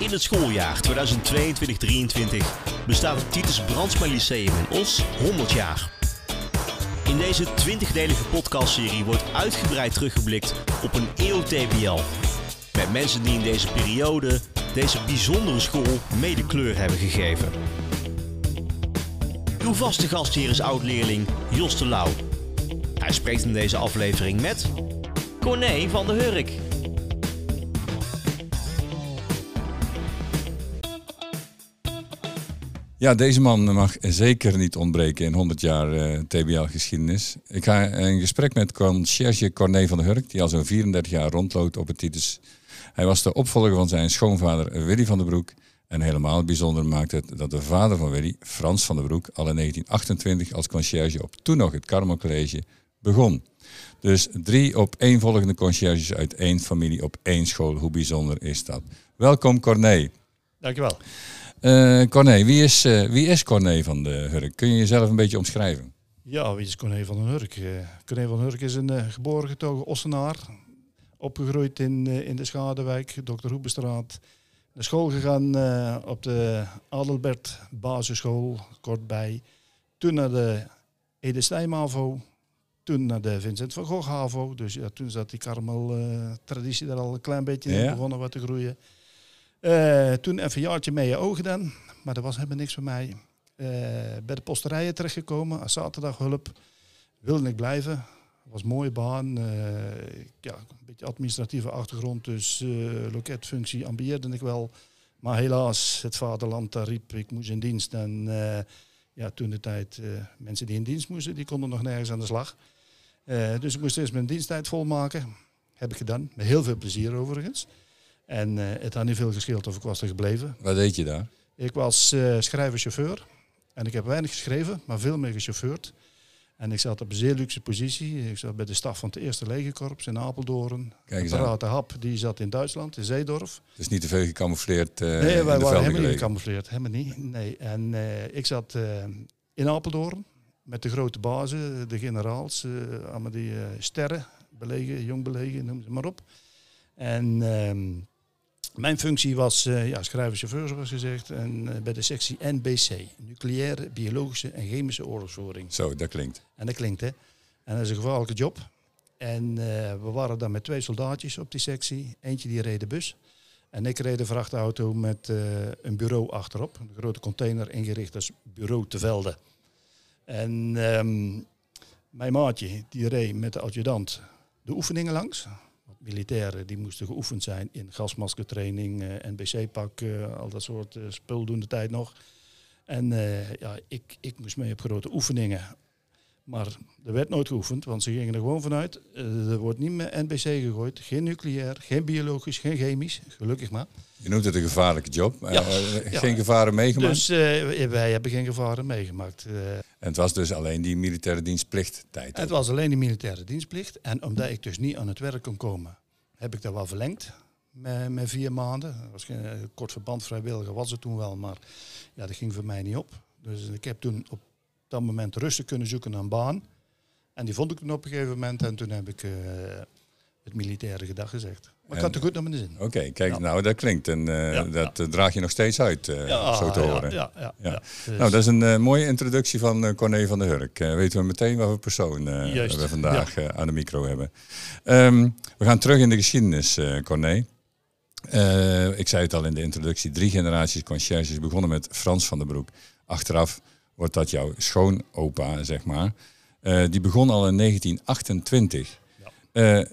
In het schooljaar 2022-2023 bestaat het Titus Brandsma Lyceum in Os 100 jaar. In deze 20-delige podcastserie wordt uitgebreid teruggeblikt op een eeuw TBL. Met mensen die in deze periode deze bijzondere school mede kleur hebben gegeven. Uw vaste gastheer is oud-leerling Jos de Lauw. Hij spreekt in deze aflevering met Corné van de Hurk. Ja, deze man mag zeker niet ontbreken in 100 jaar uh, TBL-geschiedenis. Ik ga in gesprek met conciërge Corné van der Hurk, die al zo'n 34 jaar rondloopt op het Titus. Hij was de opvolger van zijn schoonvader Willy van der Broek. En helemaal bijzonder maakt het dat de vader van Willy, Frans van der Broek, al in 1928 als conciërge op toen nog het Carmel College begon. Dus drie op één volgende conciërges uit één familie op één school. Hoe bijzonder is dat? Welkom Corné. Dankjewel. Uh, Corné, wie is, uh, wie is Corné van de Hurk? Kun je jezelf een beetje omschrijven? Ja, wie is Corné van den Hurk? Uh, Corné van den Hurk is een geboren getogen Ossenaar. Opgegroeid in, in de Schadewijk, Dr. Hoebestraat. Naar school gegaan op de Adelbert Basisschool, kortbij. Toen naar de Ede Stijmavo. Toen naar de Vincent van Gogh HAVO. Dus ja, toen zat die Karmel-traditie daar al een klein beetje in begonnen wat te groeien. Uh, toen even een jaartje mee je ogen dan, maar dat was helemaal niks voor mij. Uh, bij de posterijen terechtgekomen, als zaterdaghulp. Wilde ik blijven. was een mooie baan. Uh, ja, een beetje administratieve achtergrond, dus loketfunctie ambieerde ik wel. Maar helaas, het vaderland daar riep, ik moest in dienst. En ja, toen de tijd, mensen die in dienst moesten, die konden nog nergens aan de slag. dus ik moest eerst mijn diensttijd volmaken. Heb ik gedaan, met heel veel plezier overigens. En uh, het had niet veel gescheeld of ik was er gebleven. Wat deed je daar? Ik was uh, schrijver-chauffeur. En ik heb weinig geschreven, maar veel meer gechauffeurd. En ik zat op een zeer luxe positie. Ik zat bij de staf van het Eerste Legerkorps in Apeldoorn. Kijk eens aan. Hap, die zat in Duitsland, in Zeedorf. Dus niet te veel gecamoufleerd uh, Nee, wij waren helemaal niet gecamoufleerd. Helemaal niet. Nee. En ik zat in Apeldoorn met de grote bazen, de generaals. allemaal die sterren, belegen, jong belegen, noem ze maar op. En... Ehm, mijn functie was uh, ja, schrijver-chauffeur, zoals gezegd. En uh, bij de sectie NBC, nucleaire, biologische en chemische oorlogsvoering. Zo, dat klinkt. En dat klinkt, hè. En dat is een gevaarlijke job. En uh, we waren dan met twee soldaatjes op die sectie. Eentje die reed de bus. En ik reed de vrachtauto met een bureau achterop. Een grote container ingericht als bureau te velden. En um, mijn maatje, die reed met de adjudant de oefeningen langs militairen die moesten geoefend zijn in gasmaskertraining, uh, NBC-pak, uh, al dat soort uh, spul doen de tijd nog. En ja, ik, ik moest mee op grote oefeningen. Maar er werd nooit geoefend, want ze gingen er gewoon vanuit. er wordt niet meer NBC gegooid. Geen nucleair, geen biologisch, geen chemisch. Gelukkig maar. Je noemt het een gevaarlijke job. Ja, geen gevaren meegemaakt? Dus wij hebben geen gevaren meegemaakt. en het was dus alleen die militaire dienstplichttijd? Het was alleen die militaire dienstplicht. En omdat ik dus niet aan het werk kon komen, heb ik dat wel verlengd. Met, met vier maanden. Dat was geen kort verband vrijwilliger was het toen wel, maar ja, dat ging voor mij niet op. Dus ik heb toen op dat moment rustig kunnen zoeken naar een baan. En die vond ik toen op een gegeven moment en toen heb ik uh, het militaire gedag gezegd. Maar ik had er goed naar mijn zin. Oké, kijk, nou dat klinkt en uh, ja, dat ja. draag je nog steeds uit, uh, zo te horen. Ja, ja, ja. Dus nou, dat is een mooie introductie van Corné van der Hurk. weten we meteen wat voor persoon we vandaag aan de micro hebben. Um, we gaan terug in de geschiedenis, Corné. ik zei het al in de introductie, drie generaties conciërges begonnen met Frans van der Broek. Achteraf wordt dat jouw schoonopa, zeg maar. Uh, die begon al in 1928. Ja. Uh,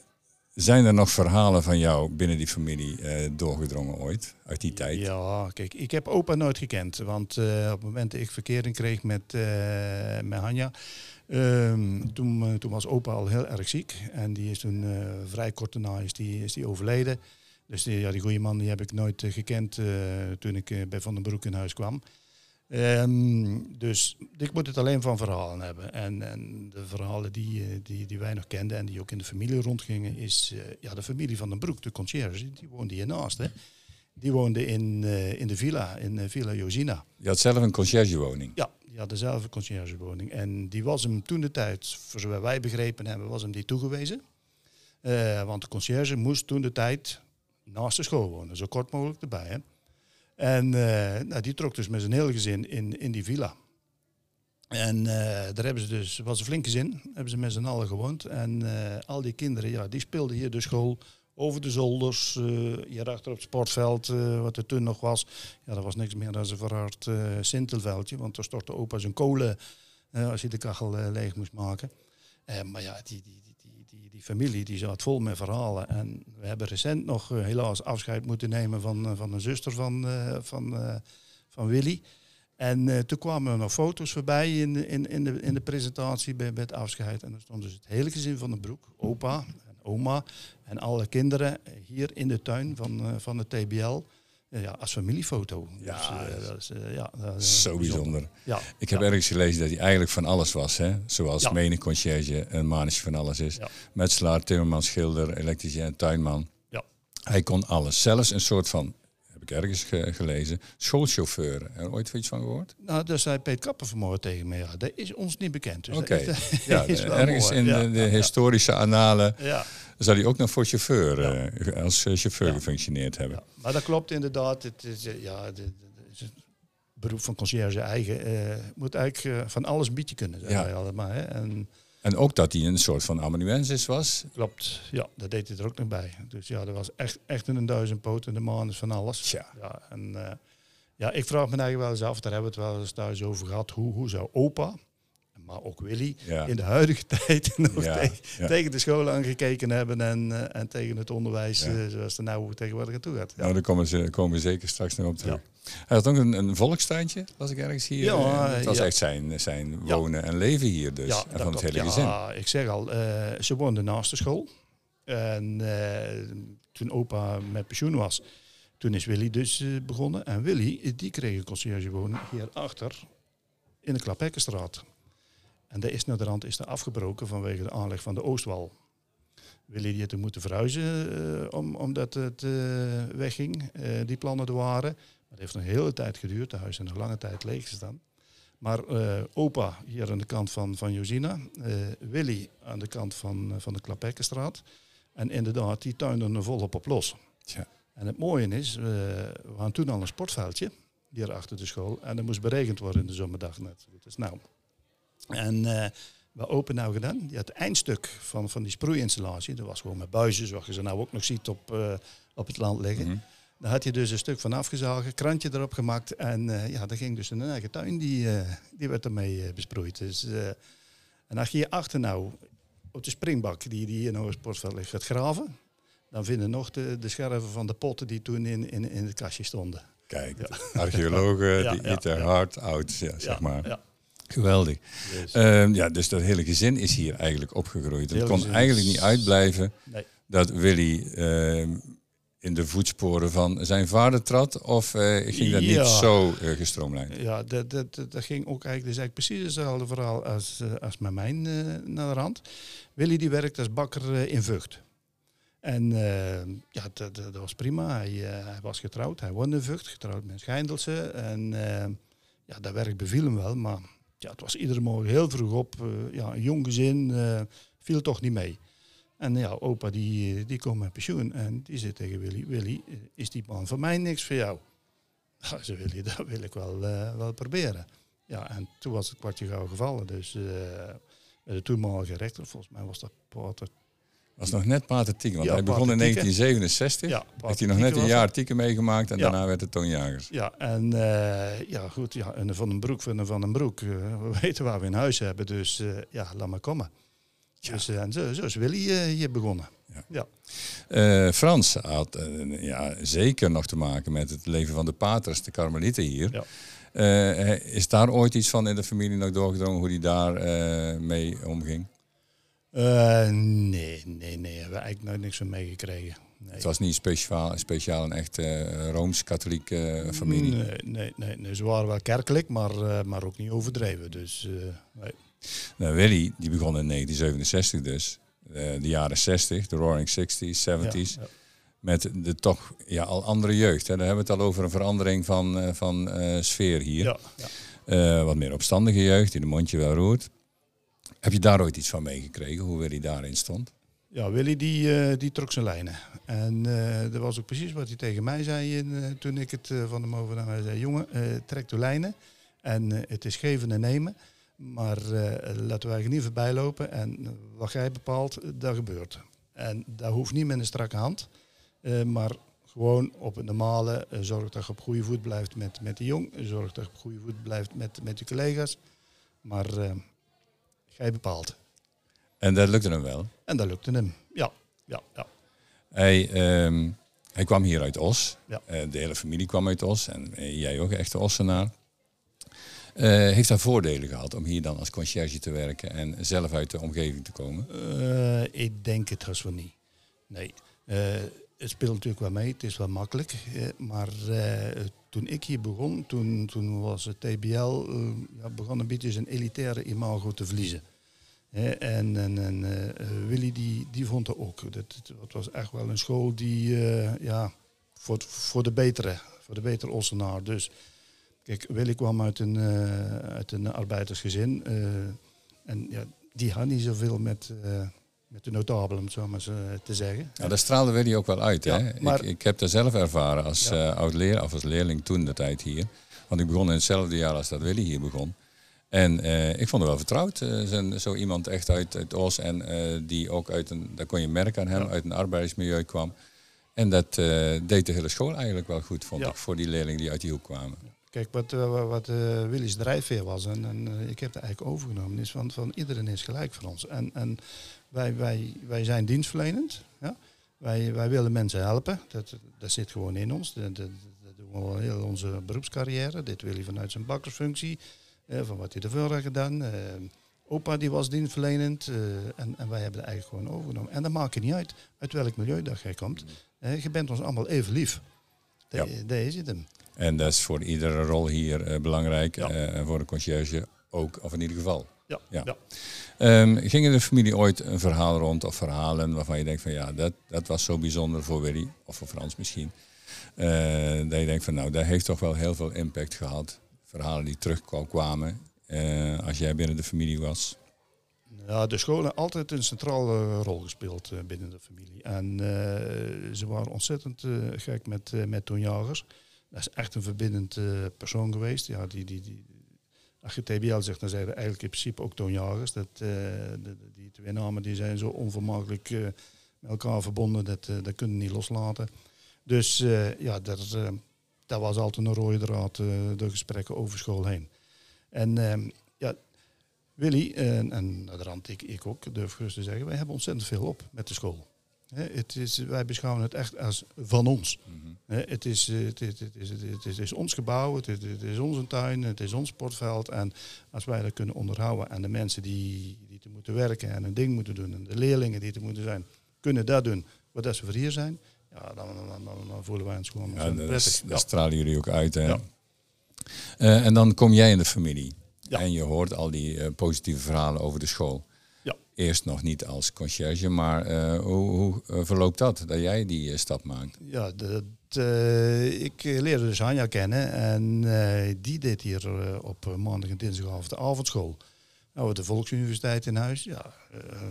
zijn er nog verhalen van jou binnen die familie uh, doorgedrongen ooit, uit die tijd? Ja, kijk, ik heb opa nooit gekend. Want op het moment dat ik verkering kreeg met, met Hanja, ehm, toen, toen was opa al heel erg ziek. En die is toen vrij kort daarna is die, is die overleden. Dus die, ja, die goede man die heb ik nooit gekend toen ik bij Van den Broek in huis kwam. Um, dus ik moet het alleen van verhalen hebben. En, en de verhalen die, eh, die, die wij nog kenden en die ook in de familie rondgingen, is uh, ja, de familie van den Broek, de conciërge, die woonde hiernaast. Hè. Die woonde in, uh, in de villa, in uh, Villa Josina. Je had zelf een conciërgewoning? Ja, die had zelf een conciërgewoning. En die was hem toen de tijd, voor zover wij begrepen hebben, was hem die toegewezen. want de conciërge moest toen de tijd naast de school wonen, zo kort mogelijk erbij. Hè. En eh, nou, die trok dus met zijn hele gezin in, in die villa. En eh, daar hebben ze dus, was een flink gezin, hebben ze met z'n allen gewoond. En eh, al die kinderen, ja, die speelden hier de school over de zolders, uh, hierachter op het sportveld, wat er toen nog was. Ja, dat was niks meer dan een verhard sintelveldje, want er stortte opa zijn kolen als hij de kachel leeg moest maken. maar ja, die, die familie die zat vol met verhalen. En we hebben recent nog helaas afscheid moeten nemen van, van een zuster van, van, van Willy. En toen kwamen er nog foto's voorbij in, in, in, de, in de presentatie bij, bij het afscheid. En er stond dus het hele gezin van de broek, opa en oma en alle kinderen hier in de tuin van, van de TBL. Ja, als familiefoto. Ja, dus, uh, dat is, ja, dat is zo bijzonder. Ja, ik heb ja. ergens gelezen dat hij eigenlijk van alles was. Hè? Zoals ja. menig conciërge een mannetje van alles is. Ja. Metselaar, timmerman, schilder, elektricien, tuinman. Ja. Hij kon alles. Zelfs een soort van ik ergens ge gelezen. Schoolchauffeur. Heb je ooit iets van gehoord? Nou, daar zei Peet Kapper vanmorgen tegen me. Ja, dat is ons niet bekend. Dus Oké. Okay. Ja, ergens in ja, de, de historische annalen ja. zou hij ook nog voor chauffeur, uh, als chauffeur gefunctioneerd hebben. Maar dat klopt inderdaad. Het is, ja, het is beroep van conciërge eigen. Uh, moet eigenlijk uh, van alles een beetje kunnen. Ja. allemaal, hè. En, en ook dat hij een soort van amanuensis was. Klopt, ja, dat deed hij er ook nog bij. Dus ja, dat was echt, echt een duizend poten de man van alles. Tja. Ja, en uh, ja, ik vraag me eigenlijk wel eens af, daar hebben we het wel eens thuis over gehad, hoe, hoe zou opa, maar ook Willy, ja. in de huidige tijd nog Ja, tegen, ja. tegen de school aangekeken hebben en, uh, en tegen het onderwijs uh, zoals er nou tegenwoordig aan toe gaat. Nou, daar komen, ze, komen we zeker straks nog op terug. Hij had ook een, een volkstuintje, las ik ergens hier. Ja, het was ja. echt zijn, zijn wonen en leven hier dus. Ja, en van het hele ja, gezin. ik zeg al, ze woonden naast de school. En toen opa met pensioen was, toen is Willy dus begonnen. En Willy, die kreeg een conciërgewoning hierachter in de Klapekkenstraat. En de is naar de rand is er afgebroken vanwege de aanleg van de Oostwal. Willy die had moeten verhuizen uh, om, omdat het uh, wegging, uh, die plannen er waren. Maar het heeft een hele tijd geduurd, de huis is nog lange tijd leeg gestaan. Maar opa hier aan de kant van, van Josina, Willy aan de kant van, van de Klapekkenstraat. En inderdaad, die tuinden er volop op los. Tja. En het mooie is, we hadden toen al een sportveldje hier achter de school. En dat moest beregend worden in de zomerdag net. Dus nou, en uh, wat open nou gedaan? Die had het eindstuk van, van die sproeiinstallatie. Dat was gewoon met buizen, zoals je ze nou ook nog ziet op, uh, op het land liggen. Mm -hmm. Daar had je dus een stuk van afgezagen, krantje erop gemaakt. En uh, ja, dat ging dus in een eigen tuin, die, die werd ermee besproeid. Dus, en als je hier achter nou op de springbak die, die hier in het sportveld ligt gaat graven, dan vinden nog de, de scherven van de potten die toen in, in, in het kastje stonden. Kijk, ja. archeologen Ja, die ja, er ja. hard oud, ja, zeg maar. Geweldig. Ehm, ja, dus dat hele gezin is hier eigenlijk opgegroeid. Het kon eigenlijk niet uitblijven nee. dat Willy ehm, in de voetsporen van zijn vader trad. Of eh, ging dat Ja. niet zo eh, gestroomlijnd? Ja, dat, dat, dat, dat ging ook eigenlijk, dus eigenlijk precies hetzelfde verhaal als, eh, als met mijn naar de rand. Willy die werkt als bakker in Vught. En eh, ja, dat, dat was prima. Hij, hij was getrouwd, hij woonde in Vught, getrouwd met Schijndelse. En ja, dat werk beviel hem wel, maar ja, het was iedere morgen heel vroeg op. eh, ja, een jong gezin eh, viel toch niet mee. En ja, opa die, die komt met pensioen en die zit tegen Willy, Willy, eh, is die man voor mij niks voor jou? Ja, ze Willy, dat wil ik wel, eh, wel proberen. Ja, en toen was het kwartje gauw gevallen. Dus eh, de toenmalige rechter, volgens mij was dat Pater. Was nog net Pater Tieke, want Ja, hij begon in Pater Tieke. 1967. Ja, Heeft hij nog net een jaar. Tieke meegemaakt en Ja. daarna werd het Toon Jagers. Ja, en eh, ja, goed, ja, en Van den Broek, Van den, van den Broek. eh, we weten waar we in huis hebben, dus eh, ja, laat maar komen. Ja. Dus, en zo, zo is Willy hier begonnen. Eh, Frans had ja, zeker nog te maken met het leven van de paters, de karmelieten hier. Ja. Is daar ooit iets van in de familie nog doorgedrongen, hoe die daar mee omging? Eh, nee, nee, nee, hebben we eigenlijk nooit niks van meegekregen. Nee. Het was niet speciaal, speciaal een echt eh, Rooms-katholiek eh, familie. Nee, nee, nee, nee, ze waren wel kerkelijk, maar, maar ook niet overdreven. Dus nee. Nou, Willy, die begon in 1967 dus. de jaren 60, de Roaring 60s, 70s. Ja, ja. Met de toch ja, al andere jeugd. Hè. Daar hebben we het al over een verandering van, van sfeer hier. Ja, ja. Wat meer opstandige jeugd, die de mondje wel roert. Heb je daar ooit iets van meegekregen, hoe Willy daarin stond? Ja, Willy die, eh, die trok zijn lijnen. En eh, dat was ook precies wat hij tegen mij zei eh, toen ik het van hem overnam. Hij zei, jongen, trek de lijnen. En het is geven en nemen. Maar laten wij er niet voorbij lopen. En wat jij bepaalt, dat gebeurt. En dat hoeft niet met een strakke hand. Maar gewoon op een normale, zorg dat je op goede voet blijft met, met de jong. Zorg dat je op goede voet blijft met, met je collega's. Maar jij bepaalt. En dat lukte hem wel. En dat lukte hem. Ja, ja, ja. Hij, ehm, hij kwam hier uit Os. Ja. Eh, de hele familie kwam uit Os. En eh, jij ook, echte Ossenaar. Eh heeft hij voordelen gehad om hier dan als conciërge te werken en zelf uit de omgeving te komen? Ik denk het was wel niet. Nee. Het speelt natuurlijk wel mee, het is wel makkelijk. maar eh, toen ik hier begon, toen, toen was het TBL, eh, ja, begon een beetje zijn elitaire imago te verliezen. En en, eh, Willy die, die vond dat ook. Dat, dat was echt wel een school die, ja, voor, voor de betere, voor de betere Ossenaar. Dus kijk, Willy kwam uit een, uit een arbeidersgezin. en ja, die had niet zoveel met, met de notabelen, om het zo maar eh, te zeggen. Ja, daar straalde Willy ook wel uit. Ja, hè? maar- ik, ik heb dat zelf ervaren als Ja. eh, oud leer of als leerling toen de tijd hier. Want ik begon in hetzelfde jaar als dat Willy hier begon. En eh, ik vond het wel vertrouwd. zijn, zo iemand echt uit, uit Os en die ook uit een, dat kon je merken aan hem, Ja. uit een arbeidersmilieu kwam. En dat deed de hele school eigenlijk wel goed, vond ik, voor die leerlingen die uit die hoek kwamen. Kijk, wat, wat, Willy's drijfveer was, en, en ik heb dat eigenlijk overgenomen, is van, van iedereen is gelijk voor ons. En, en wij, wij, wij zijn dienstverlenend. Ja? Wij, wij willen mensen helpen. Dat, dat zit gewoon in ons. Dat, dat, dat doen we al heel onze beroepscarrière. Dit wil hij vanuit zijn bakkersfunctie, eh, van wat hij ervoor heeft gedaan. Eh, opa die was dienstverlenend eh, en, en wij hebben dat eigenlijk gewoon overgenomen. En dat maakt het niet uit uit welk milieu dat jij komt. Eh, je bent ons allemaal even lief. Dat, dat is het hem. En dat is voor iedere rol hier belangrijk. Ja. eh, en voor de conciërge ook, of in ieder geval. Ja, Ja. ja. Ehm, ging in de familie ooit een verhaal rond of verhalen waarvan je denkt van ja, dat, dat was zo bijzonder voor Willy, of voor Frans misschien. Eh, dat je denkt van nou, dat heeft toch wel heel veel impact gehad. Verhalen die terugkwamen eh, als jij binnen de familie was. Ja, de school heeft altijd een centrale rol gespeeld eh, binnen de familie. En ze waren ontzettend gek met, met Toon Jagers. Dat is echt een verbindend eh, persoon geweest. Ja, die, die, die, als je TBL zegt, dan zijn er eigenlijk in principe ook Toon Jagers. Dat, eh, die twee namen die zijn zo onvermakelijk eh, met elkaar verbonden, dat, eh, dat kunnen we niet loslaten. Dus ja, dat, dat was altijd een rode draad, de gesprekken over school heen. En ehm, ja, Willy, en, de rand ik, ik ook, durf gerust te zeggen, wij hebben ontzettend veel op met de school. Het is, wij beschouwen het echt als van ons. Is, eh, het, is, het, is, het, is, het is- het is ons gebouw, het is, het is onze tuin, het is ons sportveld. En als wij dat kunnen onderhouden en de mensen die, die te moeten werken en een ding moeten doen, en de leerlingen die te moeten zijn, kunnen dat doen wat dat ze voor hier zijn, ja, dan, dan, dan, dan voelen wij ons gewoon Ja, prettig. dat Ja. stralen jullie ook uit. Hè? Ja. Eh, en dan kom jij in de familie. En je hoort al die eh, positieve verhalen over de school. Eerst nog niet als conciërge, maar eh, hoe, hoe eh, verloopt dat, dat jij die eh, stap maakt? Ja, dat, ik leerde dus Anja kennen en die deed hier op maandag en dinsdagavond de avondschool. Nou, de Volksuniversiteit in huis. Ja,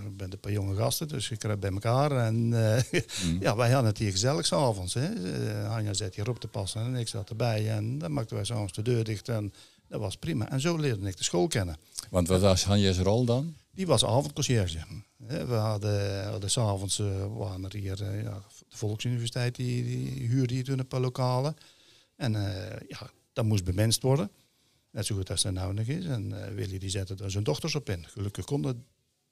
ik ben een paar jonge gasten, dus ik krijg bij elkaar. En eh, ja, wij hadden het hier gezellig s'avonds. hè. Eh, Anja zat hier op te passen en ik zat erbij. En dan maakten wij s'avonds de deur dicht en dat was prima. En zo leerde ik de school kennen. Want wat was Hanjes rol dan? Die was avondconcierge. Hè, We hadden, hadden s'avonds uh, waren er hier eh, ja, de Volksuniversiteit, die, die huurde hier toen een paar lokalen. En eh, ja, dat moest bemenst worden. Net zo goed als dat nou nog is. En eh, Willy die zette daar zijn dochters op in. Gelukkig kon dat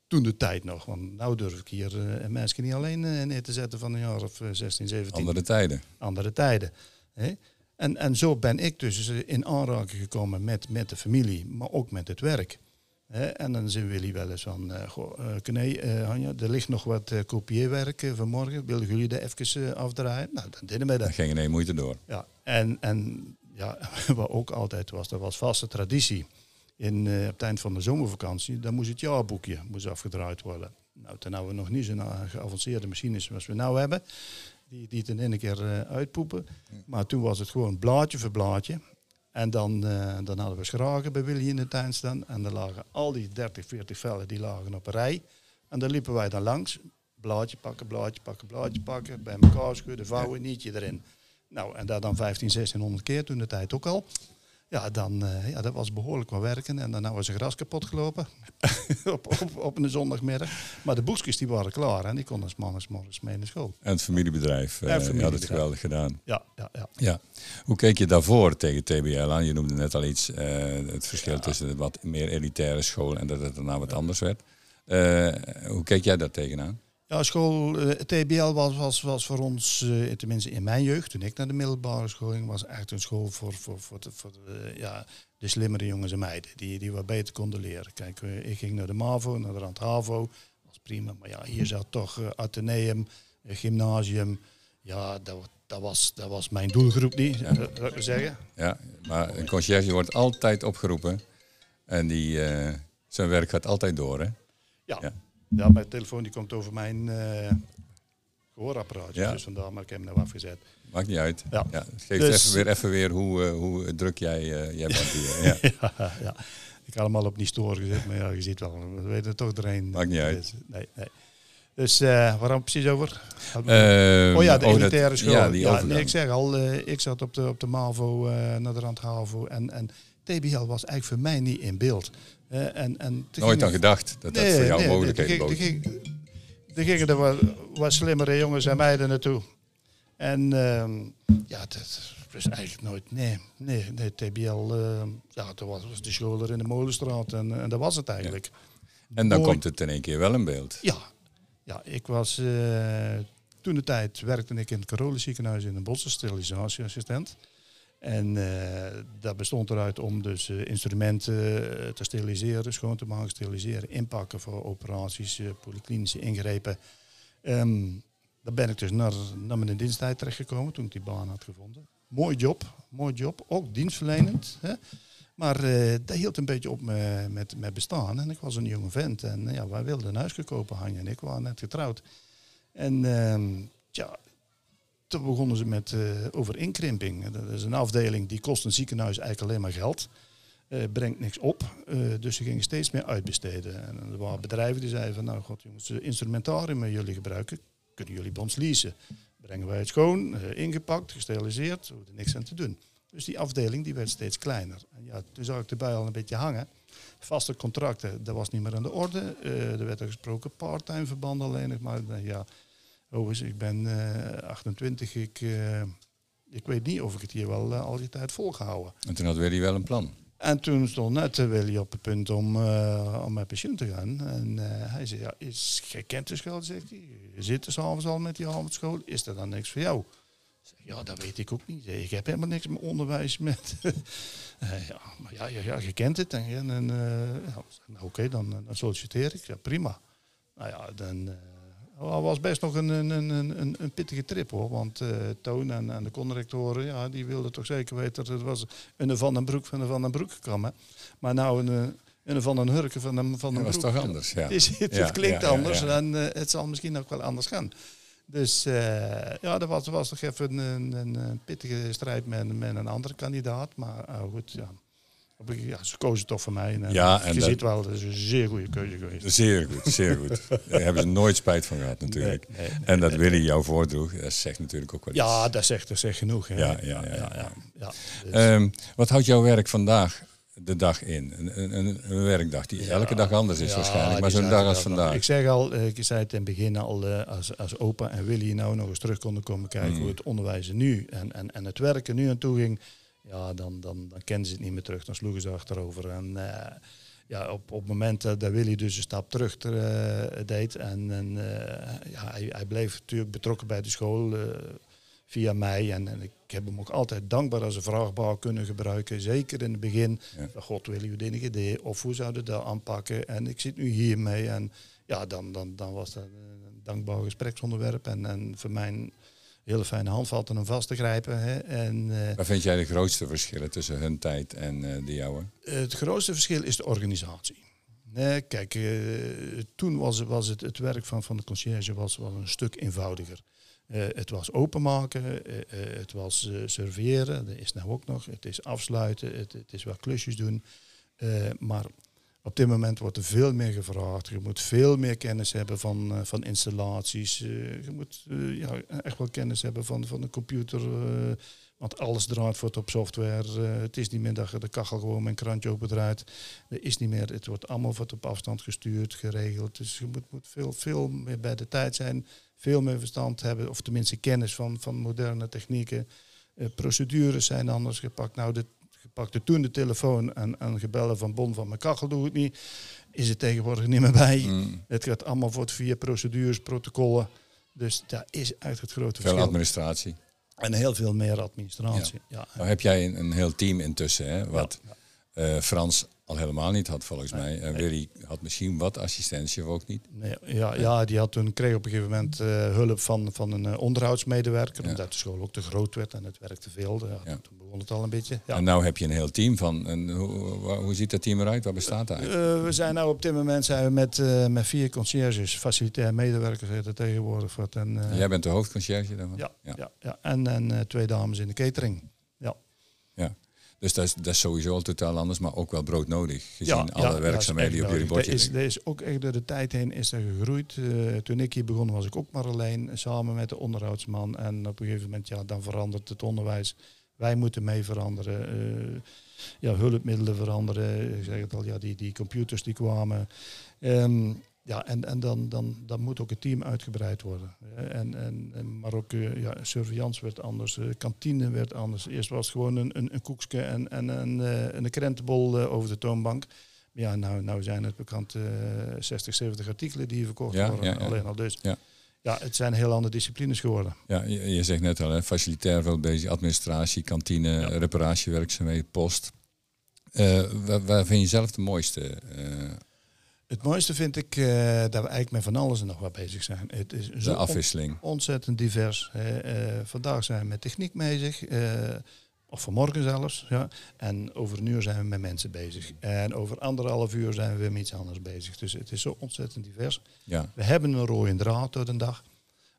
toen de tijd nog. Want nu durf ik hier eh, een meisje niet alleen eh, neer te zetten van een jaar of eh, 16, 17 Andere tijden. andere tijden. Hè? En, en zo ben ik dus in aanraking gekomen met, met de familie, maar ook met het werk. En dan zijn Willy wel eens van, uh, goh, uh, Kne, uh, Hanja, er ligt nog wat uh, kopieerwerk vanmorgen, willen jullie dat even afdraaien? Nou, dan deden wij dat. Dat ging in één moeite door. Ja, en, en ja, wat ook altijd was, dat was vaste traditie. In, op het eind van de zomervakantie, dan moest het jaarboekje moest afgedraaid worden. Nou, toen hebben we nog niet zo'n geavanceerde machines zoals we nu hebben die, die het in één keer uh, uitpoepen. Maar toen was het gewoon blaadje voor blaadje. En dan, uh, dan hadden we schragen bij Willy in de tuin staan. En dan lagen al die 30, 40 vellen die lagen op een rij. En daar liepen wij dan langs, Blaadje pakken, blaadje pakken, blaadje pakken. Bij elkaar schudden, vouwen, nietje erin. Nou, en dat dan 15, 1600 keer toen de tijd ook al. Ja, dan, uh, ja, dat was behoorlijk wat werken. En daarna was er gras kapot gelopen op, op, op een zondagmiddag. Maar de boekjes die waren klaar en die konden s morgens mee naar school. En het familiebedrijf, uh, familiebedrijf. had het geweldig gedaan. Ja, ja, ja. ja. Hoe keek je daarvoor tegen TBL aan? Je noemde net al iets, uh, het verschil tussen de wat meer elitaire school en dat het daarna wat anders werd. hoe keek jij daar tegenaan? Ja, school uh, TBL was, was, was voor ons, uh, tenminste in mijn jeugd, toen ik naar de middelbare school ging, was echt een school voor, voor, voor, de, voor de, ja, de slimmere jongens en meiden, die, die wat beter konden leren. Kijk, uh, ik ging naar de MAVO, naar de Randhavo, was prima, maar ja, hier zat toch Atheneum, gymnasium, ja, dat, dat, was, dat was mijn doelgroep niet, zou ik zeggen. Ja, maar een conciërge wordt altijd opgeroepen en die, zijn werk gaat altijd door, hè? ja. ja. Ja, mijn telefoon die komt over mijn uh, gehoorapparaatje. Ja. Dus vandaar maar ik heb hem nou afgezet. Maakt niet uit. Ja. dus, even, weer, even weer hoe, uh, hoe druk jij, uh, jij bent hier. Ja. ja. Ik had hem al op niet storen gezet, maar ja, je ziet wel, we weten het toch erin. Maakt niet uit. Dus, nee, nee. Dus uh, waarom precies over? Uh, oh ja, de elitaire school. Ja, die ja, nee, ik zeg al, uh, ik zat op de, op de MAVO, naar de Randhavo en, en TBL was eigenlijk voor mij niet in beeld. En, en Nooit aan gedacht dat dat voor jou nee, mogelijkheden bood. Er gingen er wat, wat slimmere jongens en meiden naartoe. En uh, ja, dat was eigenlijk nooit. Nee, nee, nee TBL. Ehm, ja, toen was, was de school er in de Molenstraat en, en dat was het eigenlijk. En dan komt het in één keer wel in beeld. Ja, ja ik was. Uh, toen de tijd werkte ik in het Carolus ziekenhuis in een sterilisatieassistent. En uh, dat bestond eruit om dus uh, instrumenten uh, te steriliseren, schoon te maken, steriliseren, inpakken voor operaties, polyklinische ingrepen. Um, daar ben ik dus naar, naar mijn diensttijd terechtgekomen toen ik die baan had gevonden. Mooi job, mooi job, ook dienstverlenend. Hè? Maar dat hield een beetje op met, met, bestaan. En ik was een jonge vent en ja, wij wilden een huis gekopen, Hanje en ik waren net getrouwd. En ehm, ja, begonnen ze met uh. Dat is een afdeling die kost een ziekenhuis eigenlijk alleen maar geld. Uh, brengt niks op. Dus ze gingen steeds meer uitbesteden. En er waren bedrijven die zeiden van nou god jongens, instrumentarium jullie gebruiken, kunnen jullie bij ons leasen. Brengen wij het schoon, ingepakt, gesteriliseerd, er hoefde niks aan te doen. Dus die afdeling die werd steeds kleiner. En ja, toen zag ik erbij al een beetje hangen. Vaste contracten, dat was niet meer aan de orde. er werd er gesproken part-time verbanden alleen nog maar. ja, Overigens, ik ben uh, eh, 28. Ik, uh, ik weet niet of ik het hier wel uh, al die tijd volgehouden. En toen had Willy wel een plan. En toen stond net Willy op het punt om, om met pensioen te gaan. En hij zei, ja, is gekend de school, zegt hij. Je zit er s'avonds al met die avondschool. Is dat dan niks voor jou? ja, dat weet ik ook niet. Ik heb helemaal niks met onderwijs met. ja, maar ja, ja, ja, je kent het. En, en ja, nou, oké, dan, dan solliciteer ik. Ja, prima. Nou ja, dan het was best nog een, een, een, een, een pittige trip hoor. Want uh, Toon en, en de conrectoren, ja, die wilden toch zeker weten dat het was een Van den Broek van een Van den Broek gekomen. Maar nou een, een Van den Hurken van een Van den Broek. Dat was toch anders, ja. Het, het, klinkt anders en uh, het zal misschien ook wel anders gaan. Dus uh, ja, dat was, was toch even een, een, een pittige strijd met, met een andere kandidaat. Maar goed, ja ja, ze kozen toch voor mij. En, ja, en je ziet wel, dat is een zeer goede keuze geweest. Zeer goed, zeer goed. Daar hebben ze nooit spijt van gehad natuurlijk. en dat Willy jou voordroeg, dat zegt natuurlijk ook wel iets. Ja, dat zegt, dat zegt genoeg. Hè. Ja, ja, ja. ja, ja, dus. um, wat houdt jouw werk vandaag de dag in? Een, een, een werkdag die elke dag anders is waarschijnlijk, maar zo'n dag als vandaag. Ik zeg al, ik zei het in het begin al, uh, als, als opa en Willy nou nog eens terug konden komen kijken mm. hoe het onderwijs nu en, en, en het werken nu aan toe ging ja, dan, dan, dan kenden ze het niet meer terug. Dan sloegen ze achterover. En uh, ja, op, op het moment dat Willy dus een stap terug uh, deed. En, en ja, hij, hij, bleef natuurlijk betrokken bij de school via mij. En, en, ik heb hem ook altijd dankbaar als een vraagbaar kunnen gebruiken. Zeker in het begin. Ja. God, wil u dit idee? Of hoe zouden we dat aanpakken? En ik zit nu hiermee. En ja, dan, dan, dan was dat een dankbaar gespreksonderwerp. En, en voor mij hele fijne handvatten om vast te grijpen. Hè. En, uh, Waar vind jij de grootste verschillen tussen hun tijd en uh, de jouwe? het grootste verschil is de organisatie. Nee, kijk, uh, toen was, was het, het werk van, van de conciërge was, was een stuk eenvoudiger. het was openmaken, het was serveren, dat is nou ook nog. Het is afsluiten, het, het is wat klusjes doen. maar Op dit moment wordt er veel meer gevraagd. Je moet veel meer kennis hebben van, uh, van installaties. Uh, je moet uh, ja, echt wel kennis hebben van, van de computer. want alles draait wordt op software. het is niet meer dat je de kachel gewoon met een krantje opendraait. Er is niet meer. Het wordt allemaal wordt op afstand gestuurd, geregeld. Dus je moet, moet veel, veel meer bij de tijd zijn. Veel meer verstand hebben. Of tenminste kennis van, van moderne technieken. procedures zijn anders gepakt. Nou, de pakte toen de telefoon en, en gebellen van Bon van mijn kachel doe ik niet. Is het tegenwoordig niet meer bij. Mm. Het gaat allemaal voor via procedures, protocollen. Dus daar is echt het grote veel Veel administratie. En heel veel meer administratie. Ja. Nou heb jij een, een heel team intussen, hè, wat uh, Frans al helemaal niet had volgens mij. En Willy had misschien wat assistentie of ook niet. Nee, ja, ja, die had toen, kreeg op een gegeven moment uh, hulp van, van een uh, onderhoudsmedewerker. Omdat de school ook te groot werd en het werkte veel. Ja, Toen begon het al een beetje. Ja. En nu heb je een heel team van. En hoe, hoe ziet dat team eruit? Wat bestaat daar? Uh, we zijn nou op dit moment zijn we met, met vier conciërges, facilitair medewerkers er tegenwoordig. Wat, en, Jij bent de hoofdconciërge daarvan? Ja, ja. ja, En, en twee dames in de catering. Ja. ja. Dus dat is, dat is sowieso al totaal anders, maar ook wel broodnodig. Gezien alle werkzaamheden die op jullie bordje is, Er is ook echt door de tijd heen is er gegroeid. Uh, toen ik hier begon was ik ook maar alleen, samen met de onderhoudsman. En op een gegeven moment, ja, dan verandert het onderwijs. Wij moeten mee veranderen. Uh, ja, hulpmiddelen veranderen. Ik zeg het al, ja, die, die computers die kwamen. Um, ja, en, en dan, dan, dan moet ook het team uitgebreid worden. En, en, en, maar ook ja, surveillance werd anders, uh, kantine werd anders. Eerst was het gewoon een, een, een koekje en, en een, uh, een krentenbol over de toonbank. Ja, nou, nou zijn het bekend 60, 70 artikelen die verkocht ja, worden. Ja, ja. Alleen al dus. Ja. ja, het zijn heel andere disciplines geworden. Ja, je, je zegt net al, hè, facilitair veel bezig, administratie, kantine, reparatiewerkzaamheden, post. waar, waar vind je zelf de mooiste het mooiste vind ik uh, dat we eigenlijk met van alles en nog wat bezig zijn. Het is zo de afwisseling. ontzettend divers. Uh, vandaag zijn we met techniek bezig. Uh, of vanmorgen zelfs. Ja. En over een uur zijn we met mensen bezig. En over anderhalf uur zijn we weer met iets anders bezig. Dus het is zo ontzettend divers. Ja. We hebben een rode draad door de dag.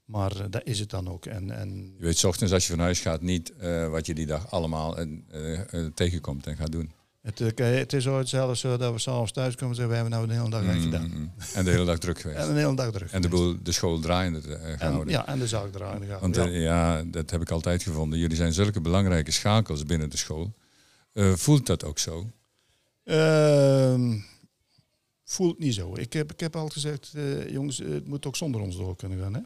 Maar dat is het dan ook. En, en je weet, s ochtends als je van huis gaat niet wat je die dag allemaal tegenkomt en gaat doen. Het, eh, het is ooit zelfs zo dat we s'avonds thuis komen en zeggen, we hebben nou de hele dag mm, gedaan. Mm. En de hele dag druk geweest. En de hele dag druk En de, boel, de school draaiende uh, gehouden. En, ja, en de zaak draaiende gehouden. Want ja. Uh, ja. dat heb ik altijd gevonden. Jullie zijn zulke belangrijke schakels binnen de school. Uh, voelt dat ook zo? Ehm, voelt niet zo. Ik heb, ik heb altijd gezegd, jongens, het moet ook zonder ons door kunnen gaan. Hè?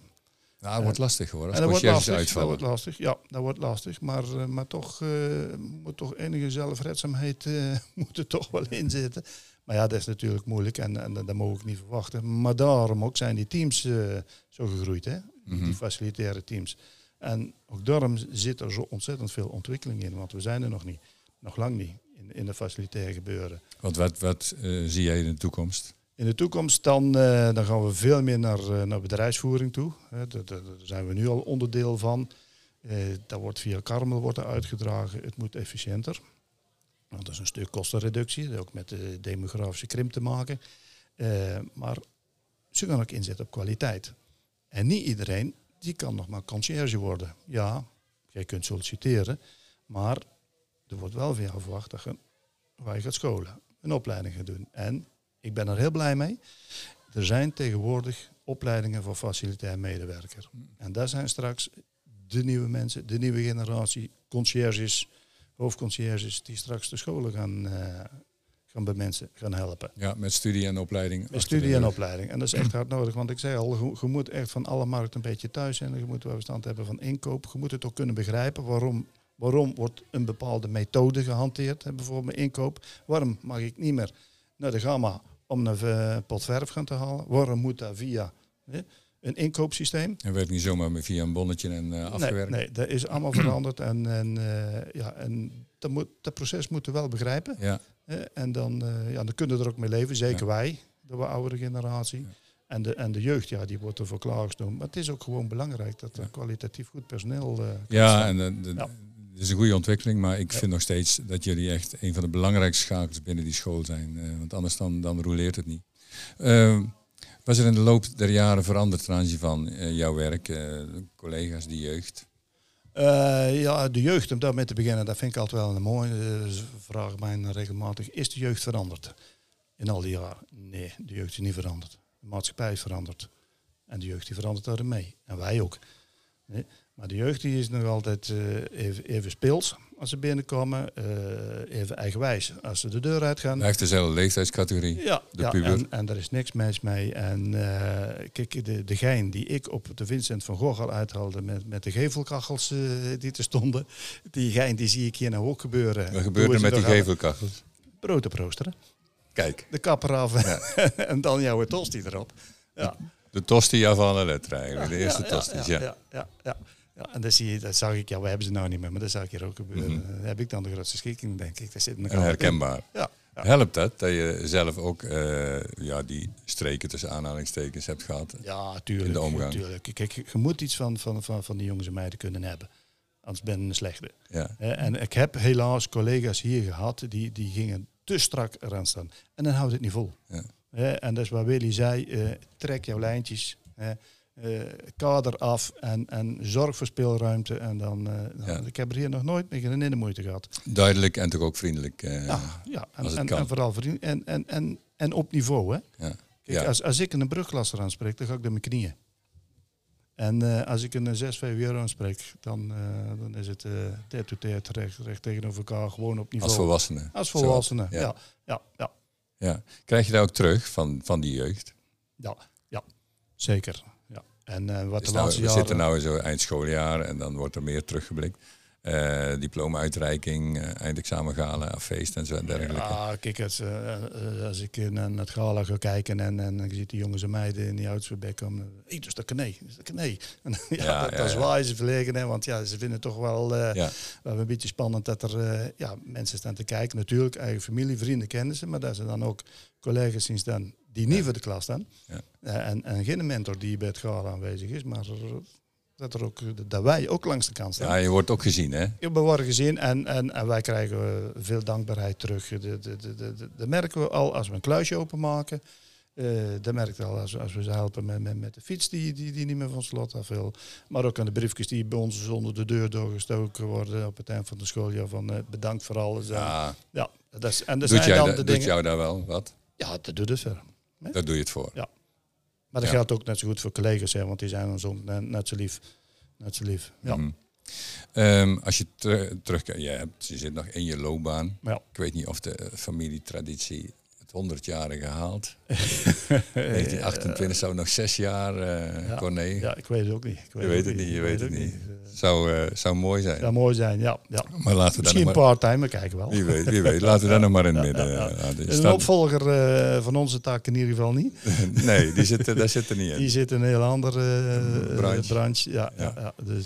Nou, dat wordt lastig hoor. Als en dat wordt lastig, dat wordt lastig. Ja, dat wordt lastig. Maar, uh, maar toch uh, moet toch enige zelfredzaamheid uh, moet er toch wel in zitten. Maar ja, dat is natuurlijk moeilijk en, en dat mogen ik niet verwachten. Maar daarom ook zijn die teams zo gegroeid, hè? Die, mm -hmm. facilitaire teams. En ook daarom zit er zo ontzettend veel ontwikkeling in, want we zijn er nog niet. Nog lang niet in, in de facilitaire gebeuren. Want wat, wat zie jij in de toekomst? In de toekomst dan, uh, dan gaan we veel meer naar, uh, naar bedrijfsvoering toe. Daar zijn we nu al onderdeel van. dat wordt via Karmel wordt uitgedragen. Het moet efficiënter. Want dat is een stuk kostenreductie. Ook met de demografische krimp te maken. maar ze gaan ook inzetten op kwaliteit. En niet iedereen die kan nog maar conciërge worden. Ja, jij kunt solliciteren. Maar er wordt wel van jou verwacht dat je, waar je gaat scholen. Een opleiding gaat doen. En ik ben er heel blij mee. Er zijn tegenwoordig opleidingen voor facilitair medewerker. En daar zijn straks de nieuwe mensen, de nieuwe generatie, conciërges, hoofdconciërges, die straks de scholen gaan, uh, gaan bij mensen gaan helpen. Ja, met studie en opleiding. Met studie en opleiding. En dat is echt hard nodig, want ik zei al, je, moet echt van alle markten een beetje thuis zijn. Je moet wel verstand hebben van inkoop. Je moet het ook kunnen begrijpen waarom, waarom wordt een bepaalde methode gehanteerd. Bijvoorbeeld inkoop. Waarom mag ik niet meer naar de gamma om een uh, pot verf gaan te halen. Waarom moet dat via een inkoopsysteem? En werd niet zomaar via een bonnetje en uh, afgewerkt? Nee, nee, dat is allemaal veranderd. En, en, uh, ja, en dat, moet, dat proces moeten we wel begrijpen. Ja. en dan, ja, dan kunnen we er ook mee leven, zeker wij, de oudere generatie. En de, en de jeugd, ja, die wordt ervoor klaargestoomd. Maar het is ook gewoon belangrijk dat er kwalitatief goed personeel Ja, en de, ja. Het is een goede ontwikkeling, maar ik vind nog steeds dat jullie echt een van de belangrijkste schakels binnen die school zijn. Uh, want anders dan, dan roleert het niet. Uh, was er in de loop der jaren veranderd ten aanzien van uh, jouw werk, uh, collega's, de jeugd? ja, de jeugd, om daarmee te beginnen, dat vind ik altijd wel een mooie vraag mij regelmatig. Is de jeugd veranderd? in al die jaren. Nee, de jeugd is niet veranderd. De maatschappij is veranderd. En de jeugd die verandert daarin mee. En wij ook. Nee? Maar de jeugd die is nog altijd eh, even, even speels als ze binnenkomen. eh, even eigenwijs als ze de deur uitgaan. Hij heeft dezelfde leeftijdscategorie. Ja, de ja puber. en, en daar is niks mis mee. En eh, kijk, de, de gein die ik op de Vincent van Gogh al uithaalde met, met de gevelkachels die er stonden, die gein die zie ik hier nou ook gebeuren. Wat gebeurt er met die gevelkachels? Brood op roosteren. Kijk, De kapper af en dan jouw tosti erop. Ja. de tosti van de letter eigenlijk. De eerste ja, tosti's, ja. ja, ja, ja. En dat, zie je, dat zag ik, ja, we hebben ze nou niet meer, maar dat zag ik hier ook gebeuren. Mhm. Heb ik dan de grootste schikking, denk ik. Dat zit in herkenbaar. Ja, ja. Helpt dat, dat je zelf ook eh, ja, die streken tussen aanhalingstekens hebt gehad? Ja, tuurlijk. in de omgang. Tuurlijk. Kijk, je moet iets van, van, van, van die jongens en meiden kunnen hebben. Anders ben je een slechte. Ja. En ik heb helaas collega's hier gehad die, die gingen te strak eraan staan. En dan houdt het niet vol. Ja. En dat is waar Willy zei, eh, trek jouw lijntjes, hè, eh, kader af en, en zorg voor speelruimte. En dan, nou, Ja. ik heb er hier nog nooit mee in de moeite gehad. Duidelijk en toch ook vriendelijk. eh, Ja, ja. En, en, vooral vriend, en, en, en, en op niveau. Hè. ja. Kijk, Ja. als, als ik een brugklasser aanspreek, dan ga ik door mijn knieën. En als ik een 6 VWR aanspreek, dan, dan is het tijd to tijd recht, recht tegenover elkaar, gewoon op niveau. Als volwassene. Als volwassenen, ja. ja. Ja, ja, Ja. Krijg je dat ook terug van, van die jeugd? ja, ja, zeker. En eh, wat Is de nou, laatste we jaren... zitten nu in zo'n eindschooljaar en dan wordt er meer teruggeblikt. Eh diploma-uitreiking, eh, eindexamen gala, feest en zo en dergelijke. Ja, kijk, als, eh, eh, als ik eh, naar het gala ga kijken en, en ik zie die jongens en meiden in die oudste bek komen. Hé, dus dat nee, dus dat nee. En, ja, Ja, dat, ja, dat is waar ze verlegen, hè, want ja, ze vinden het toch wel, eh, wel een beetje spannend dat er eh, ja, mensen staan te kijken. Natuurlijk, eigen familie, vrienden, kennissen, maar dat ze dan ook collega's zien staan die niet voor de klas staan. Ja. Eh, en, en geen mentor die bij het gala aanwezig is, maar dat, er ook, dat wij ook langs de kant staan. ja, je wordt ook gezien, hè? We worden gezien en, en, en wij krijgen veel dankbaarheid terug. Dat merken we al als we een kluisje openmaken. Eh dat merkt je al als, als we ze helpen met, met, met de fiets die, die, die niet meer van slot af wil. Maar ook aan de briefjes die bij ons onder de deur doorgestoken worden op het eind van de schooljaar. Van eh, bedankt voor alles. Ja. ja, dat is, en dat Doet, zijn jij dan da- de doet dingen. jou daar wel wat? Ja, dat doet het Daar doe je het voor. Maar dat Ja. geldt ook net zo goed voor collega's, hè, want die zijn ons ook net, zo lief. Net zo lief. Ja. Mhm. Ehm, als je ter- terugkijkt, je, hebt, je zit nog in je loopbaan. Ja. Ik weet niet of de eh, familietraditie het 100-jarige haalt. 1928 zou nog zes jaar, eh Ja. Corné. Ja, ik weet het ook niet. Ik Je weet het niet, je weet het niet. Zou, eh, zou mooi zijn. zou mooi zijn, ja. ja. Maar laten we Misschien maar... part-time, we kijken wel. Wie weet, wie weet. Laten we daar nog maar in het Ja, midden. ja, eh. Een Staat- opvolger van onze taak in ieder geval niet. nee, die zit, daar zit er niet in. Die zit in een heel andere Branche. branche. Ja, ja. Dus,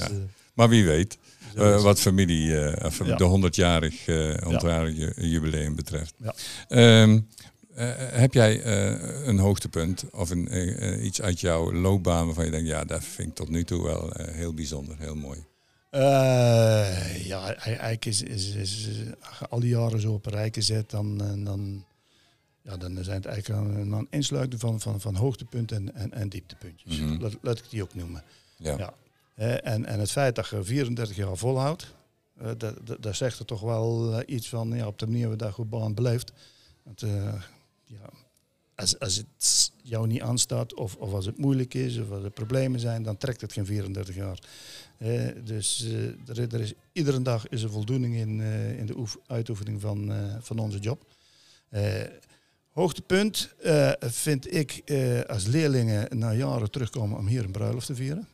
Maar wie weet, het. wat familie, Ja. de 100-jarig eh 100 jubileum betreft. Ja. Ehm, eh, heb jij eh, een hoogtepunt of een, eh, eh, iets uit jouw loopbaan waarvan je denkt, ja, dat vind ik tot nu toe wel eh, heel bijzonder, heel mooi. Eh, ja, hij- eigenlijk is, is, is, is- als je al die jaren zo op een rij zet, dan, eh, dan, ja, dan zijn het eigenlijk een, een insluiting van, van, van hoogtepunten en, en, en dieptepuntjes. Mhm. laat, laat ik die ook noemen. Ja. Ja. En, en het feit dat je 34 jaar volhoudt, eh, dat, dat, dat zegt er toch wel eh, iets van ja, op de manier waarop dat goed baan beleeft. Want, eh, ja, als, als het jou niet aanstaat, of, of als het moeilijk is, of als er problemen zijn, dan trekt het geen 34 jaar. Eh, dus eh, er, er is, iedere dag is er voldoening in, eh, in de oef- uitoefening van, eh, van onze job. Hoogtepunt vind ik als leerlingen na jaren terugkomen om hier een bruiloft te vieren.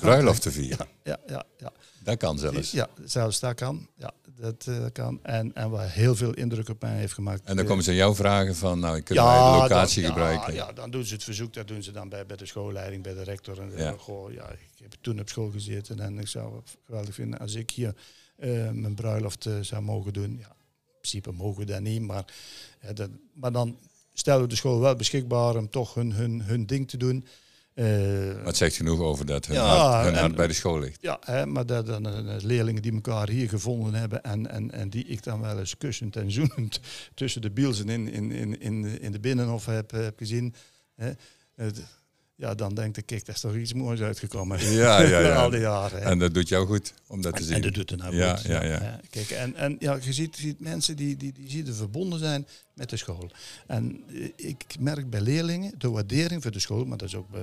Bruiloft te vieren, Ja, ja, ja. dat kan zelfs. Ja, zelfs dat kan. Ja, dat eh, kan. En, en waar heel veel indruk op mij heeft gemaakt. En dan eh, komen ze aan jou vragen van, nou, ik wij de locatie dan, gebruiken. Ja, ja, dan doen ze het verzoek, dat doen ze dan bij, bij de schoolleiding, bij de rector. En Ja. zeggen, goh, ja, ik heb toen op school gezeten en ik zou het geweldig vinden als ik hier eh, mijn bruiloft eh, zou mogen doen. Ja, in principe mogen we dat niet, maar, ja, dat, maar dan stellen we de school wel beschikbaar om toch hun, hun, hun ding te doen. Eh, Maar het zegt genoeg over dat hun, Ja, hart, hun en- hart bij de school ligt. ja, hè, maar dat dan eh, leerlingen die elkaar hier gevonden hebben en, en, en die ik dan wel eens kussend en zoenend tussen de bielsen in, in, in, in, de- in de binnenhof heb, heb gezien. Hè. Het- ja, dan denk ik, kijk, dat is toch iets moois uitgekomen. Ja, ja, ja. Al die jaren. hè. En dat doet jou goed om dat te En, zien. en dat doet het nou Ja, goed. ja, ja. Hè. Kijk, en, en ja, je ziet, ziet mensen die, die, die zien er verbonden zijn met de school. En eh, ik merk bij leerlingen de waardering voor de school, maar dat is ook bij,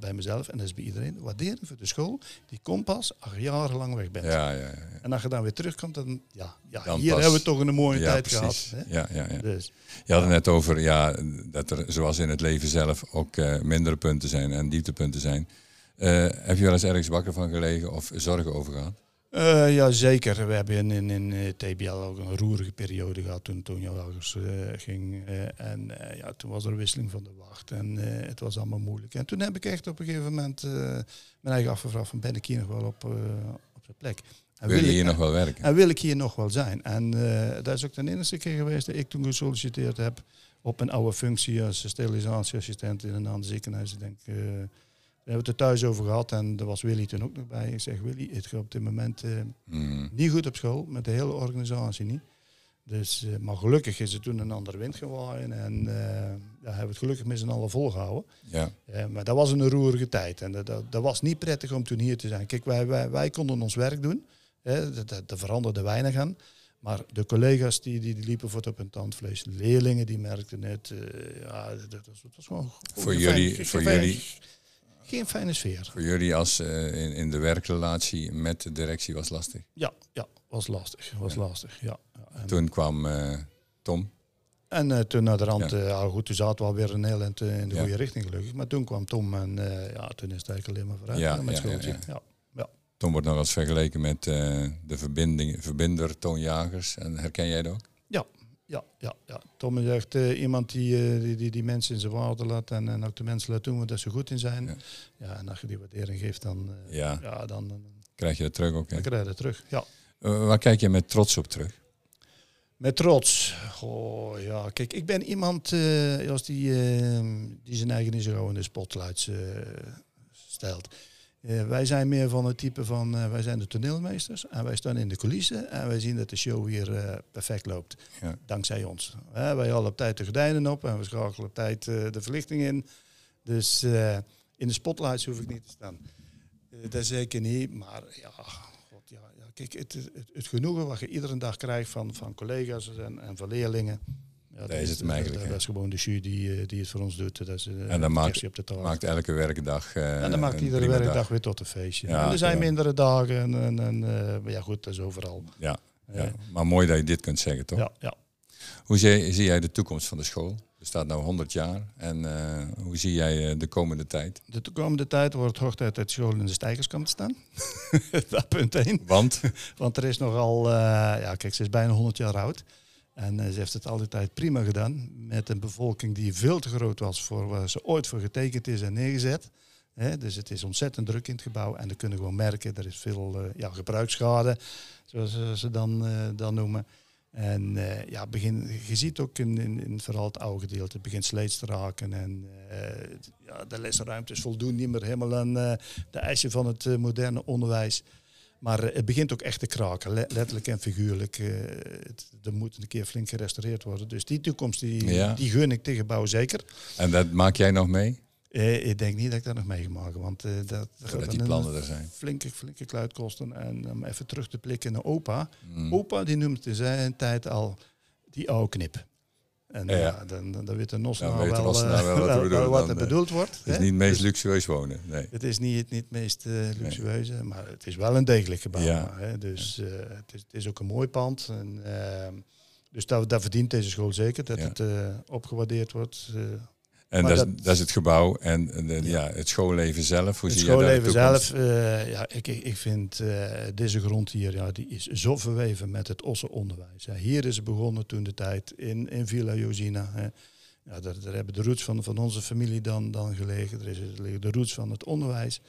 bij mezelf en dat is bij iedereen. De waardering voor de school, die komt pas als je jarenlang weg bent. Ja, ja, ja. En als je dan weer terugkomt, dan, ja, ja Dan hier pas. hebben we toch een mooie Ja, tijd precies. gehad. Hè? Ja, ja, ja. Dus, Je had het net over ja, dat er zoals in het leven zelf ook eh, mindere punten zijn en dieptepunten zijn. Eh, heb je wel eens ergens wakker van gelegen of zorgen over gehad? Eh, ja, zeker. We hebben in, in, in eh, TBL ook een roerige periode gehad toen Tonio Lagers ging. en ja, toen was er wisseling van de wacht en het was allemaal moeilijk. En toen heb ik echt op een gegeven moment mijn eigen afgevraagd van ben ik hier nog wel op, op zijn plek? En Wil je ik- hier nog wel werken? En wil ik hier nog wel zijn? En dat is ook de enige keer geweest dat ik toen gesolliciteerd heb op een oude functie als sterilisatieassistent in een ander ziekenhuis. Ik denk, eh, daar hebben we het er thuis over gehad en daar was Willy toen ook nog bij. Ik zeg, Willy, het gaat op dit moment eh, Hmm. niet goed op school, met de hele organisatie niet. Dus, eh, maar gelukkig is er toen een andere wind gewaaien en daar hebben we het gelukkig met z'n allen volgehouden. Ja, maar dat was een roerige tijd en dat, dat, dat was niet prettig om toen hier te zijn. Kijk, wij, wij, wij konden ons werk doen, hè, daar veranderde weinig aan. Maar de collega's die, die, die liepen voor het op hun tandvlees. Leerlingen die merkten het. eh, ja, dat, dat, was- dat was gewoon Voor jullie- fijn- voor fijn- jullie- Geen fijne sfeer. voor jullie als eh, in, in de werkrelatie met de directie was lastig. Ja, ja was lastig. Was lastig ja. Ja, en- Toen kwam eh, Tom. En toen naar de rand, Ja. ja. ja, goed, toen zaten we alweer een heel in de Ja. goede richting gelukkig. Maar toen kwam Tom en ja, toen is het eigenlijk alleen maar vooruit met schooltje. Ja, ja. Tom wordt nog wel eens vergeleken met eh, de verbinding, verbinder Toon Jagers. En herken jij dat ook? Ja, ja, ja, ja. Tom is echt eh, iemand die, eh, die, die, die mensen in zijn waarde laat en, en ook de mensen laat doen waar dat ze goed in zijn. Ja. Ja, en als je die waardering geeft, dan, Ja. ja. dan, Krijg je dat terug ook? Hè? dan krijg je dat terug. Ja. Waar kijk je met trots op terug? Met trots. Goh, ja, kijk, ik ben iemand als die, eh, die zijn eigen gauw in de spotlights stelt. Eh, wij zijn meer van het type van, eh, wij zijn de toneelmeesters en wij staan in de coulissen en wij zien dat de show hier eh, perfect loopt. Ja. Dankzij ons. Wij halen op tijd de gordijnen op en we schakelen op tijd de verlichting in. Dus in de spotlights hoef ik niet te staan. Dat zeker niet, maar ja, god, ja, ja kijk, het, het, het genoegen wat je iedere dag krijgt van, van collega's en, en van leerlingen. Ja, dat is het hem eigenlijk, Dat, is gewoon de jus die, eh, die het voor ons doet. Dat is, eh, En dan maakt- op de. Maakt elke werkdag. eh, en dan maakt iedere werkdag dag. weer tot een feestje. Ja, en er zijn ja. mindere dagen. En, en, eh, ja, goed, dat is overal. Ja, ja. Eh, maar mooi dat je dit kunt zeggen, toch? ja, ja. Hoe zie, zie jij de toekomst van de school? Er staat nu 100 jaar. En eh, hoe zie jij eh, de komende tijd? De komende tijd wordt het hoog tijd dat de school in de stijgers komt te staan. dat punt één. Want, Want er is nogal, eh, ja kijk, ze is bijna 100 jaar oud. En eh, ze heeft het altijd prima gedaan. Met een bevolking die veel te groot was voor waar ze ooit voor getekend is en neergezet. Dus het is ontzettend druk in het gebouw. En we kunnen gewoon merken, er is veel eh, ja, zoals ze dan, eh, dan noemen. En ja, begin, je ziet ook in, in, in vooral het oude gedeelte, het begint sleets te raken. En ja, de lesruimtes voldoen niet meer helemaal aan de eisen van het moderne onderwijs. Maar eh, het begint ook echt te kraken, le- letterlijk en figuurlijk. eh, het, er moet een keer flink gerestaureerd worden. Dus die toekomst, die, Ja. die gun ik tegen bouw zeker. en dat maak jij nog mee? Eh, ik denk niet dat ik dat nog mee ga maken, want eh, dat, gaat die plannen er zijn. Flinke, flinke kluit kosten. En om even terug te blikken naar opa. Mm. Opa die noemt in zijn tijd al die oude knip. En Ja, dan, dan, dan weet de Dan weet de wel, Nosnaar eh, wel wat er wel- wel wat er eh, bedoeld wordt. Het is hè. niet het meest Dus luxueus wonen. Nee. het is niet, niet het meest eh, luxueuze, maar het is wel een degelijk gebouw. Ja. Hè. Dus het, is, het is ook een mooi pand. En, ehm, dus dat, dat verdient deze school zeker, dat het opgewaardeerd wordt. En dat, is- dat- dat is het gebouw. En de- ja. Ja. het schoolleven zelf. Hoe het zie schoolleven zelf, eh, ja, ik, ik vind eh, deze grond hier, ja, die is zo verweven met het ossenonderwijs. hè. Hier is het begonnen toen de tijd in, in Villa Josina. Hè. Ja, daar, daar hebben de roots van, van onze familie dan, dan gelegen. Er, is, liggen de roots van het onderwijs.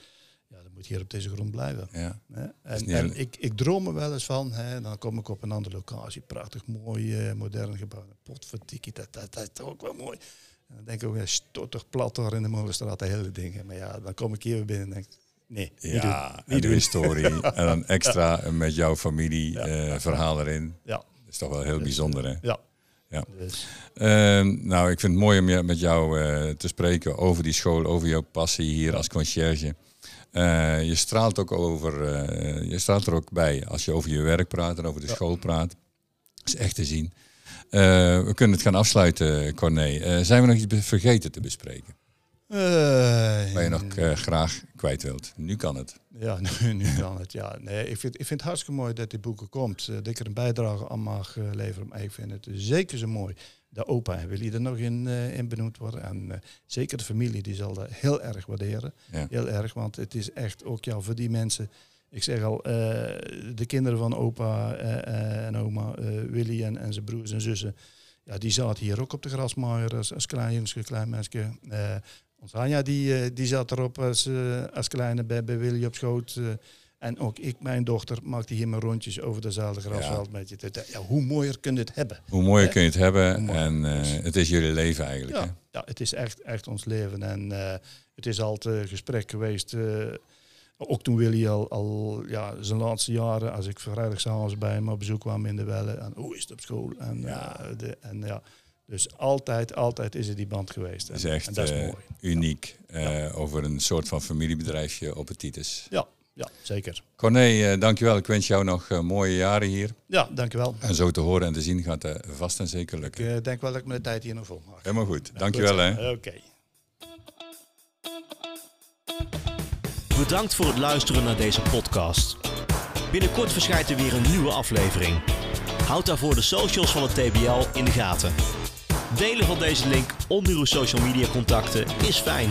Ja, dat moet hier op deze grond blijven. Ja. Hè. En, en ik, ik droom er wel eens van, hè, dan kom ik op een andere locatie. Prachtig mooi, eh, modern gebouw. Potverdikkie, dat, dat, dat is toch ook wel mooi. En dan denk ik ook, ja, stoot toch plat daar in de Molenstraat, de hele dingen. Maar ja, dan kom ik hier weer binnen en denk nee, niet. Ja, Niet doen. historie. En dan extra met jouw familie Ja. eh, verhaal erin. Ja, Dat is toch wel heel bijzonder, hè? ja. Ja. Dus, Ehm, nou, ik vind het mooi om je- met jou eh, te spreken over die school, over jouw passie hier als conciërge. Eh, je straalt ook over, je straalt er ook bij als je over je werk praat en over de Ja. school praat. Dat is echt te zien. We kunnen het gaan afsluiten, Corné. zijn we nog iets vergeten te bespreken? Uh, Waar je nog graag kwijt wilt. Nu kan het. Ja, nu, nu kan het. Ja. Nee, ik, vind, ik vind het hartstikke mooi dat die boeken komt. dat ik er een bijdrage aan mag leveren. Maar ik vind het zeker zo mooi de opa en Willy er nog in, uh, in benoemd worden. En uh, zeker de familie, die zal dat heel erg waarderen. Ja. Heel erg, want het is echt ook ja, voor die mensen... Ik zeg al, uh, de kinderen van opa en oma, Willy en, en zijn broers en zussen... Ja, die zaten hier ook op de grasmaaier als, als klein jongske, klein mensje. ons Anja, die, die zat erop als, als kleine bij, bij Willy op schoot... En ook ik, mijn dochter, maakte hier mijn rondjes over dezelfde grasveld ja. met je. Ja, hoe mooier kun je het hebben? Hoe mooier kun je het hebben en uh, het is jullie leven eigenlijk. Ja, hè? ja het is echt, echt ons leven. En uh, het is altijd gesprek geweest. Uh, ook toen Willy al, al ja, zijn laatste jaren, als ik vrijdagavond bij hem op bezoek kwam in de Wellen. En hoe is het op school? En ja, de, en, ja dus altijd, altijd is er die band geweest. Is echt en dat is mooi. uniek ja. over een soort van familiebedrijfje op het Titus. Ja, ja, zeker. Corné, uh, dankjewel. Ik wens jou nog mooie jaren hier. Ja, dankjewel. En zo te horen en te zien gaat vast en zeker lukken. Ik denk wel dat ik mijn tijd hier nog vol mag. Helemaal goed. Dankjewel. Oké. Okay. Bedankt voor het luisteren naar deze podcast. Binnenkort verschijnt er weer een nieuwe aflevering. Houd daarvoor de socials van het TBL in de gaten. Delen van deze link onder uw social media contacten is fijn.